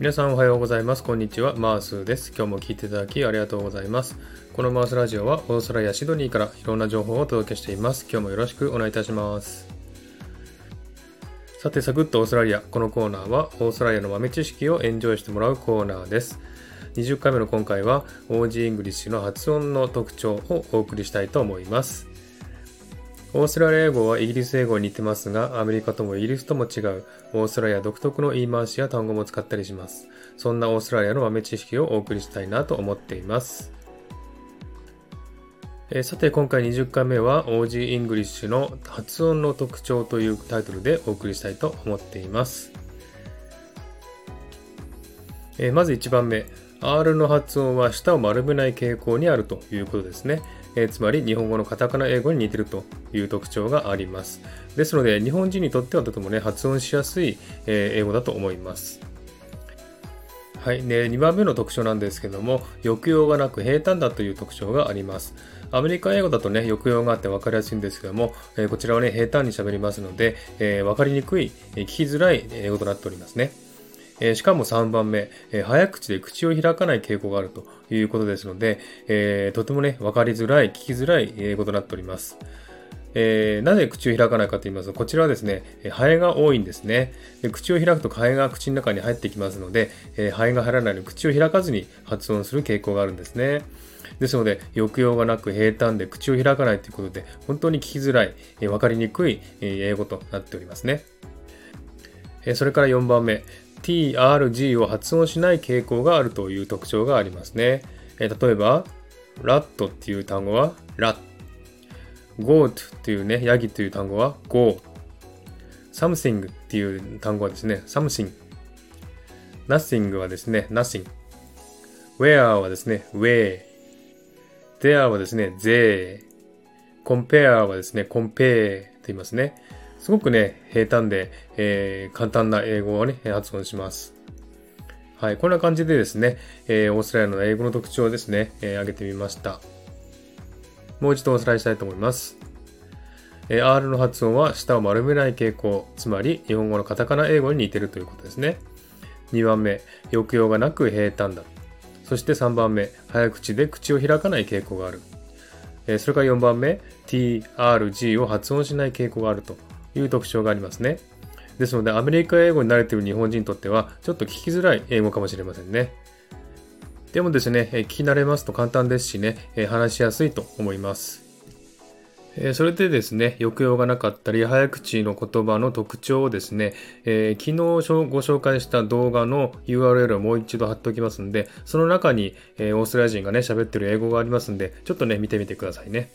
皆さんおはようございます。こんにちは。マースです。今日も聞いていただきありがとうございます。このマースラジオはオーストラリア・シドニーからいろんな情報をお届けしています。今日もよろしくお願いいたします。さて、サクッとオーストラリア。このコーナーはオーストラリアの豆知識をエンジョイしてもらうコーナーです。20回目の今回は OG イングリッシュの発音の特徴をお送りしたいと思います。オーストラリア英語はイギリス英語に似てますが、アメリカともイギリスとも違う、オーストラリア独特の言い回しや単語も使ったりします。そんなオーストラリアの豆知識をお送りしたいなと思っています。えー、さて、今回20回目は OG イングリッシュの発音の特徴というタイトルでお送りしたいと思っています。えー、まず1番目、R の発音は舌を丸めない傾向にあるということですね。えー、つまり日本語のカタカナ英語に似てるという特徴があります。ですので、日本人にとってはとてもね、発音しやすい、え、英語だと思います。はい。で、2番目の特徴なんですけども、抑揚がなく平坦だという特徴があります。アメリカ英語だとね、抑揚があって分かりやすいんですけども、え、こちらはね、平坦に喋りますので、えー、分かりにくい、聞きづらい英語となっておりますね。えしかも3番目、え早口で口を開かない傾向があるということですので、えとてもね、わかりづらい、聞きづらい英語となっております。えー、なぜ口を開かないかと言いますと、こちらはですね、ハエが多いんですね。で口を開くとハエが口の中に入ってきますので、えー、ハエが入らないように口を開かずに発音する傾向があるんですね。ですので、抑揚がなく平坦で口を開かないということで、本当に聞きづらい、えー、分かりにくい、英語となっておりますね。それから4番目、TRG を発音しない傾向があるという特徴がありますね。えー、例えば、ラットっていう単語はラット。ゴートっていうね、ヤギという単語はゴー。something っていう単語はですね、something。nothing はですね、nothing。where はですね、where。there はですね、they。compare はですね、compare と言いますね。すごくね、平坦で、えー、簡単な英語をね、発音します。はい、こんな感じでですね、えー、オーストラリアの英語の特徴をですね、えー、挙げてみました。もう一度おさらいしたいと思います。え、R の発音は舌を丸めない傾向、つまり日本語のカタカナ英語に似てるということですね。2番目、抑揚がなく平坦だ。そして3番目、早口で口を開かない傾向がある。え、それから4番目、T、R、G を発音しない傾向があるという特徴がありますね。ですので、アメリカ英語に慣れている日本人にとっては、ちょっと聞きづらい英語かもしれませんね。でもですね、聞き慣れますと簡単ですしね、話しやすいと思います。それでですね、抑揚がなかったり、早口の言葉の特徴をですね、えー、昨日ご紹介した動画の URL をもう一度貼っておきますんで、その中に、え、オーストラリア人がね、喋ってる英語がありますんで、ちょっとね、見てみてくださいね。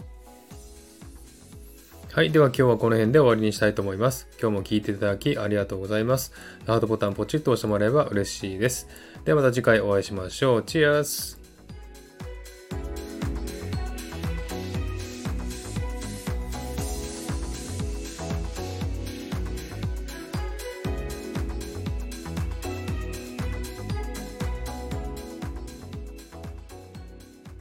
はい。では今日はこの辺で終わりにしたいと思います。今日も聴いていただきありがとうございます。ハートボタンポチッと押してもらえば嬉しいです。ではまた次回お会いしましょう。チアス